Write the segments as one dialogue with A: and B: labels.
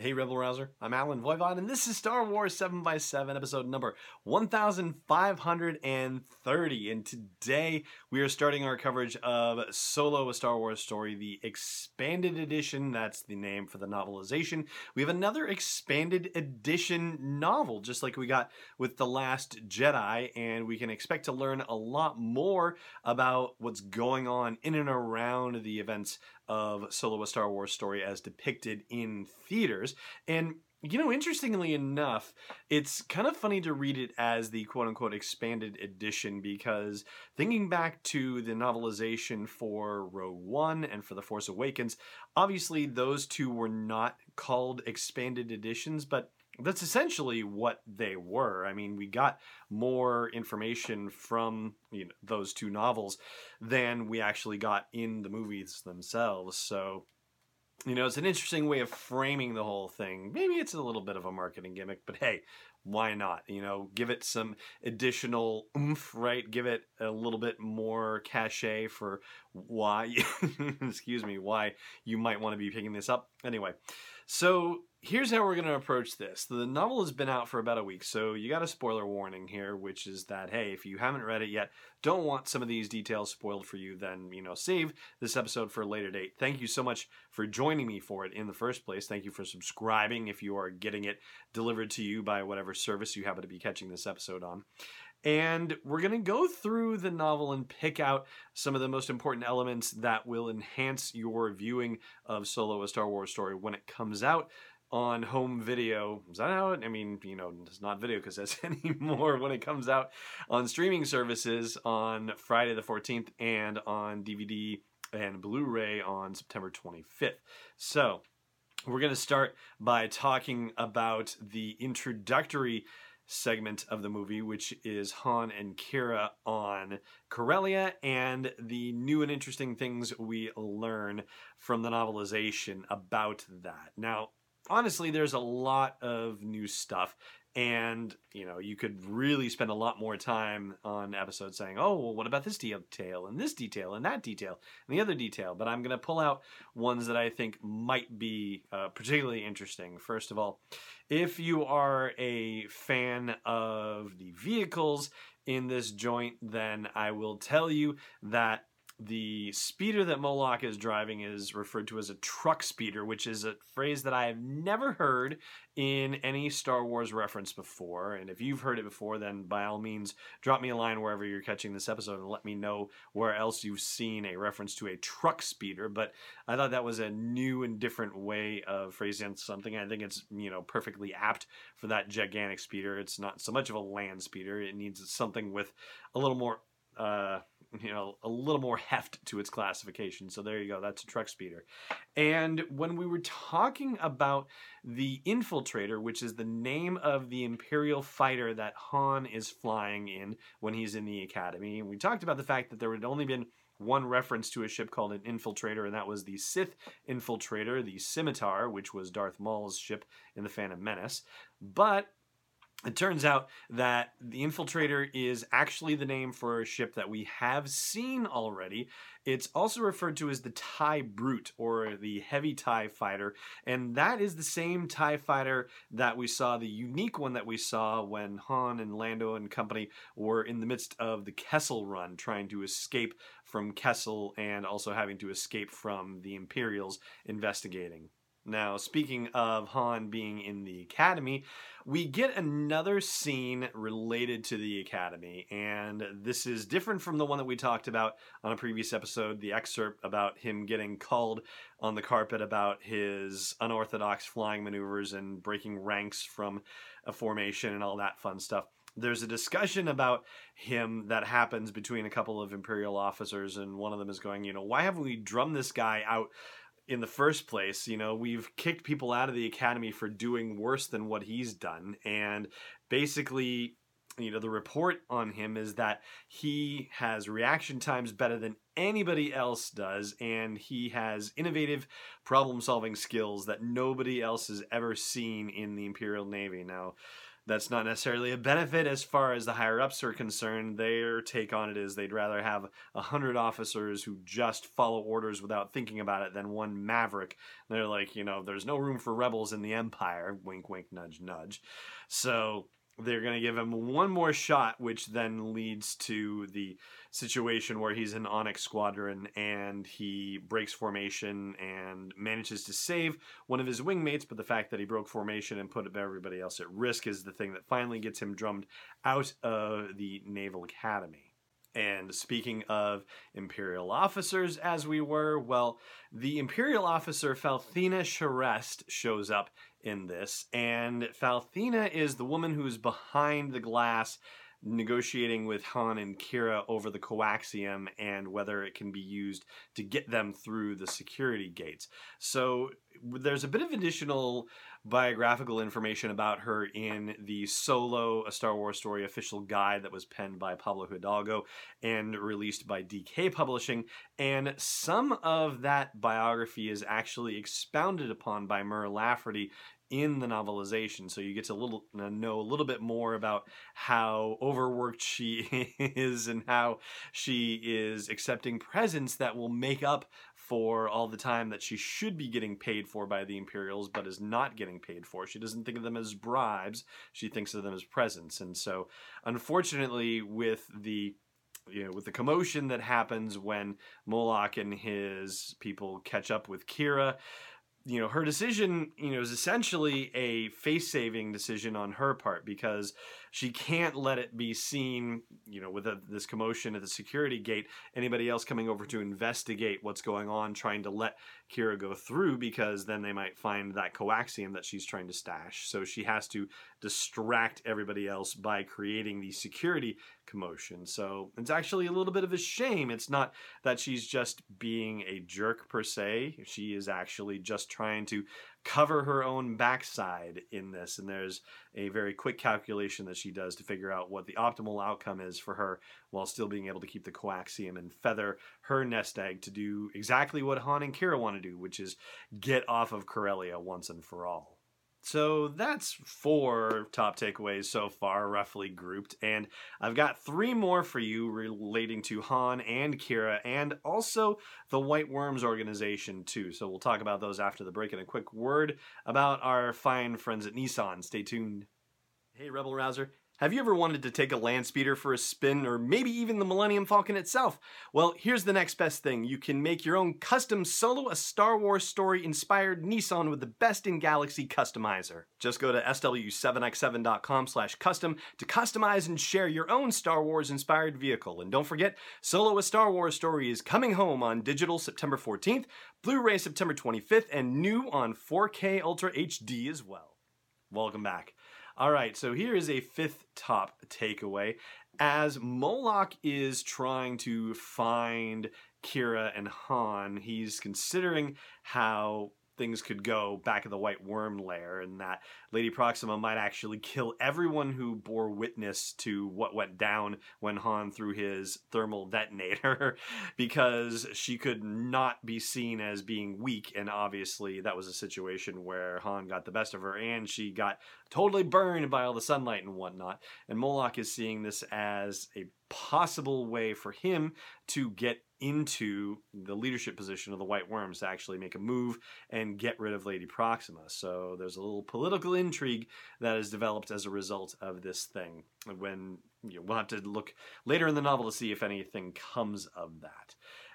A: Hey, Rebel Rouser. I'm Allen Voivod, and this is Star Wars 7x7, episode number 1530. And today we are starting our coverage of Solo, a Star Wars story, the expanded edition. That's the name for the novelization. We have another expanded edition novel, just like we got with The Last Jedi, and we can expect to learn a lot more about what's going on in and around the events of Solo a Star Wars story as depicted in theaters. And you know, interestingly enough, it's kind of funny to read it as the quote unquote expanded edition because thinking back to the novelization for Rogue One and for The Force Awakens, obviously those two were not called expanded editions, but that's essentially what they were. I mean, we got more information from you know, those two novels than we actually got in the movies themselves. So, you know, it's an interesting way of framing the whole thing. Maybe it's a little bit of a marketing gimmick, but hey, why not? You know, give it some additional oomph, right? Give it a little bit more cachet for why, excuse me, why you might want to be picking this up. Anyway, so here's how we're going to approach this. The novel has been out for about a week, so you got a spoiler warning here, which is that hey, if you haven't read it yet, don't want some of these details spoiled for you, then you know save this episode for a later date. Thank you so much for joining me for it in the first place. Thank you for subscribing if you are getting it delivered to you by whatever service you happen to be catching this episode on. And we're going to go through the novel and pick out some of the most important elements that will enhance your viewing of Solo, a Star Wars story when it comes out on home video. Is that how it? I mean, you know, it's not video because that's anymore when it comes out on streaming services on Friday the 14th and on DVD and Blu ray on September 25th. So, we're going to start by talking about the introductory segment of the movie, which is Han and Qi'ra on Corellia, and the new and interesting things we learn from the novelization about that. Now, honestly, there's a lot of new stuff. And, you know, you could really spend a lot more time on episodes saying, oh, well, what about this detail and this detail and that detail and the other detail? But I'm going to pull out ones that I think might be uh, particularly interesting. First of all, if you are a fan of the vehicles in this joint, then I will tell you that the speeder that Moloch is driving is referred to as a truck speeder, which is a phrase that I have never heard in any Star Wars reference before. And if you've heard it before, then by all means, drop me a line wherever you're catching this episode and let me know where else you've seen a reference to a truck speeder. But I thought that was a new and different way of phrasing something. I think it's, you know, perfectly apt for that gigantic speeder. It's not so much of a land speeder, it needs something with a little more. Uh, you know a little more heft to its classification. So there you go. That's a truck speeder. And when we were talking about the Infiltrator, which is the name of the Imperial fighter that Han is flying in when he's in the Academy, we talked about the fact that there had only been one reference to a ship called an infiltrator, and that was the Sith infiltrator, the Scimitar, which was Darth Maul's ship in the Phantom Menace. But it turns out that the Infiltrator is actually the name for a ship that we have seen already. It's also referred to as the TIE Brute or the Heavy TIE Fighter, and that is the same TIE Fighter that we saw, the unique one that we saw when Han and Lando and company were in the midst of the Kessel Run, trying to escape from Kessel and also having to escape from the Imperials investigating. Now, speaking of Han being in the academy, we get another scene related to the academy, and this is different from the one that we talked about on a previous episode the excerpt about him getting called on the carpet about his unorthodox flying maneuvers and breaking ranks from a formation and all that fun stuff. There's a discussion about him that happens between a couple of imperial officers and one of them is going you know why haven't we drummed this guy out in the first place you know we've kicked people out of the academy for doing worse than what he's done. And basically you know the report on him is that he has reaction times better than anybody else does. And he has innovative problem solving skills that nobody else has ever seen in the imperial navy. Now that's not necessarily a benefit as far as the higher ups are concerned. Their take on it is they'd rather have a hundred officers who just follow orders without thinking about it than one maverick. They're like, you know, there's no room for rebels in the empire. Wink, wink, nudge, nudge. So they're going to give him one more shot, which then leads to the situation where he's in Onyx Squadron and he breaks formation and manages to save one of his wingmates. But the fact that he broke formation and put everybody else at risk is the thing that finally gets him drummed out of the Naval Academy. And speaking of Imperial officers, as we were, well, the Imperial officer Falthina Sharest shows up in this, and Falthina is the woman who's behind the glass negotiating with Han and Qi'ra over the coaxium and whether it can be used to get them through the security gates. So there's a bit of additional biographical information about her in the Solo A Star Wars Story official guide that was penned by Pablo Hidalgo and released by DK Publishing. And some of that biography is actually expounded upon by Mur Lafferty in the novelization so you get to little know a little bit more about how overworked she is and how she is accepting presents that will make up for all the time that she should be getting paid for by the Imperials, but is not getting paid for. She doesn't think of them as bribes, she thinks of them as presents. And so, unfortunately, with the you know, with the commotion that happens when Moloch and his people catch up with Qi'ra, you know, her decision, you know, is essentially a face saving decision on her part because she can't let it be seen, you know, with a, this commotion at the security gate, anybody else coming over to investigate what's going on, trying to let Qi'ra go through because then they might find that coaxium that she's trying to stash. So she has to distract everybody else by creating the security commotion. So it's actually a little bit of a shame. It's not that she's just being a jerk per se. She is actually just trying to cover her own backside in this. And there's a very quick calculation that she does to figure out what the optimal outcome is for her while still being able to keep the coaxium and feather her nest egg to do exactly what Han and Qi'ra want to do, which is get off of Corellia once and for all. So that's four top takeaways so far, roughly grouped. And I've got three more for you relating to Han and Qi'ra and also the White Worms organization, too. So we'll talk about those after the break. And a quick word about our fine friends at Nissan. Stay tuned. Hey, Rebel Rouser. Have you ever wanted to take a land speeder for a spin, or maybe even the Millennium Falcon itself? Well, here's the next best thing. You can make your own custom solo a Star Wars story inspired Nissan with the best in galaxy customizer. Just go to sw7x7.com slash custom to customize and share your own Star Wars inspired vehicle. And don't forget, Solo a Star Wars story is coming home on digital September 14th, Blu-ray September 25th, and new on 4K Ultra HD as well. Welcome back. All right, so here is a fifth top takeaway. As Moloch is trying to find Qi'ra and Han, he's considering how things could go back at the White Worm lair, and that Lady Proxima might actually kill everyone who bore witness to what went down when Han threw his thermal detonator, because she could not be seen as being weak, and obviously that was a situation where Han got the best of her, and she got totally burned by all the sunlight and whatnot. And Moloch is seeing this as a possible way for him to get into the leadership position of the White Worms to actually make a move and get rid of Lady Proxima. So there's a little political intrigue that is developed as a result of this thing. When you know, we'll have to look later in the novel to see if anything comes of that.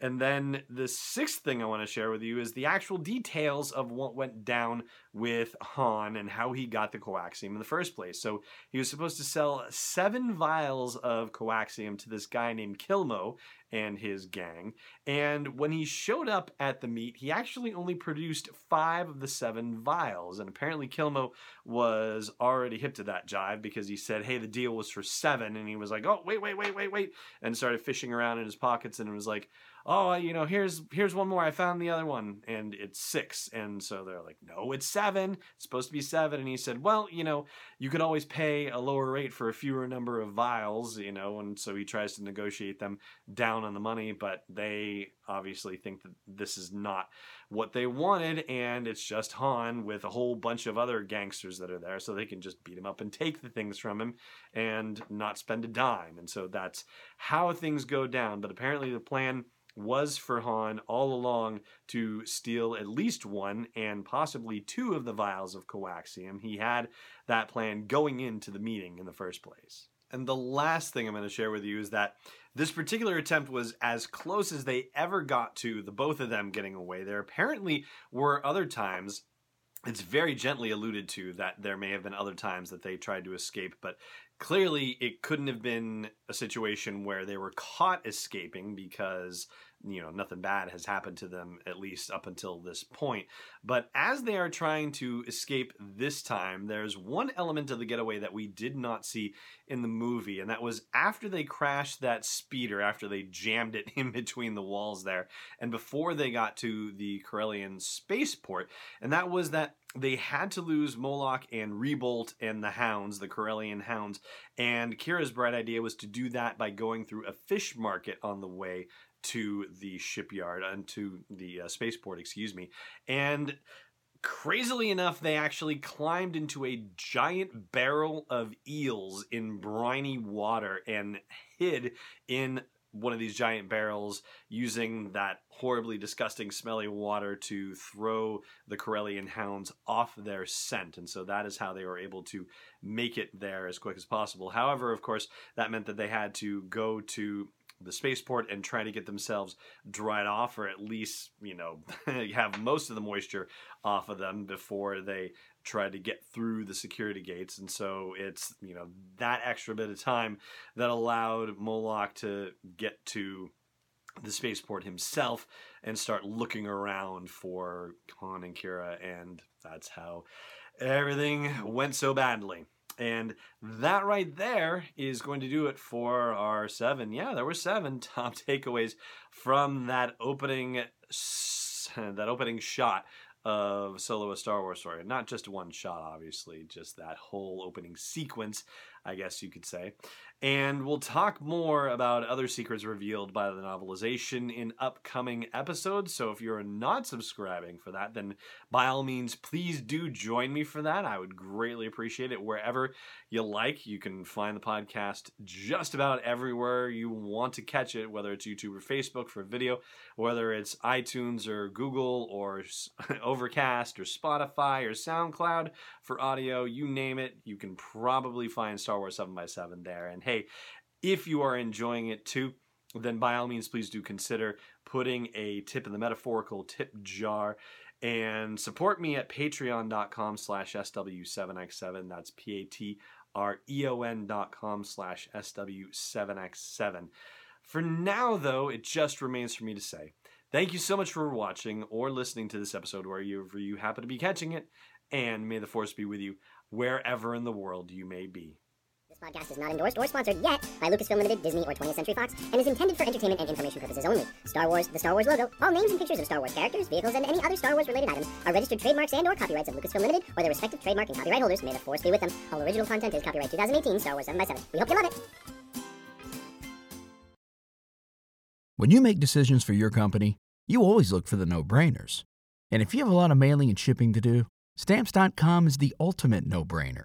A: And then the sixth thing I want to share with you is the actual details of what went down with Han and how he got the coaxium in the first place. So he was supposed to sell seven vials of coaxium to this guy named Kilmo and his gang. And when he showed up at the meet, he actually only produced five of the seven vials. And apparently, Kilmo was already hip to that jive because he said, Hey, the deal was for seven. And he was like, Oh, wait, wait, wait, wait, wait. And started fishing around in his pockets and was like, oh, you know, here's here's one more. I found the other one, and it's six. And so they're like, no, it's seven. It's supposed to be seven. And he said, well, you know, you could always pay a lower rate for a fewer number of vials, you know. And so he tries to negotiate them down on the money, but they obviously think that this is not what they wanted, and it's just Han with a whole bunch of other gangsters that are there, so they can just beat him up and take the things from him and not spend a dime. And so that's how things go down. But apparently, the plan was for Han all along to steal at least one and possibly two of the vials of coaxium. He had that plan going into the meeting in the first place. And the last thing I'm going to share with you is that this particular attempt was as close as they ever got to the both of them getting away. There apparently were other times it's very gently alluded to that there may have been other times that they tried to escape, but clearly it couldn't have been a situation where they were caught escaping because you know nothing bad has happened to them at least up until this point. But as they are trying to escape this time there's one element of the getaway that we did not see in the movie and that was after they crashed that speeder after they jammed it in between the walls there and before they got to the Corellian spaceport. And that was that they had to lose Moloch and Rebolt and the Hounds, the Corellian Hounds, and Qi'ra's bright idea was to do that by going through a fish market on the way to the shipyard and to the uh, spaceport, excuse me. And crazily enough, they actually climbed into a giant barrel of eels in briny water and hid in one of these giant barrels using that horribly disgusting smelly water to throw the Corellian hounds off their scent and so that is how they were able to make it there as quick as possible however of course that meant that they had to go to the spaceport and try to get themselves dried off or at least you know have most of the moisture off of them before they try to get through the security gates and so it's you know that extra bit of time that allowed Moloch to get to the spaceport himself and start looking around for Han and Qi'ra and that's how everything went so badly. And that right there is going to do it for our seven. Yeah, there were seven top takeaways from that opening that opening shot of Solo a Star Wars story. Not just one shot, obviously, just that whole opening sequence, I guess you could say. And we'll talk more about other secrets revealed by the novelization in upcoming episodes. So if you're not subscribing for that, then by all means, please do join me for that. I would greatly appreciate it. Wherever you like, you can find the podcast just about everywhere you want to catch it, whether it's YouTube or Facebook for video, whether it's iTunes or Google or Overcast or Spotify or SoundCloud for audio, you name it. You can probably find Star Wars 7 by 7 there. And hey, if you are enjoying it too, then by all means, please do consider putting a tip in the metaphorical tip jar and support me at patreon.com slash SW7X7. That's P-A-T-R-E-O-N dot com slash SW7X7. For now, though, it just remains for me to say thank you so much for watching or listening to this episode wherever you happen to be catching it, and may the force be with you wherever in the world you may be.
B: This podcast is not endorsed or sponsored yet by Lucasfilm Limited, Disney, or 20th Century Fox, and is intended for entertainment and information purposes only. Star Wars, the Star Wars logo, all names and pictures of Star Wars characters, vehicles, and any other Star Wars related items are registered trademarks and or copyrights of Lucasfilm Limited or their respective trademark and copyright holders. May the force be with them. All original content is copyright 2018 Star Wars 7 x 7 We hope you love it.
C: When you make decisions for your company, you always look for the no-brainers. And if you have a lot of mailing and shipping to do, stamps.com is the ultimate no-brainer.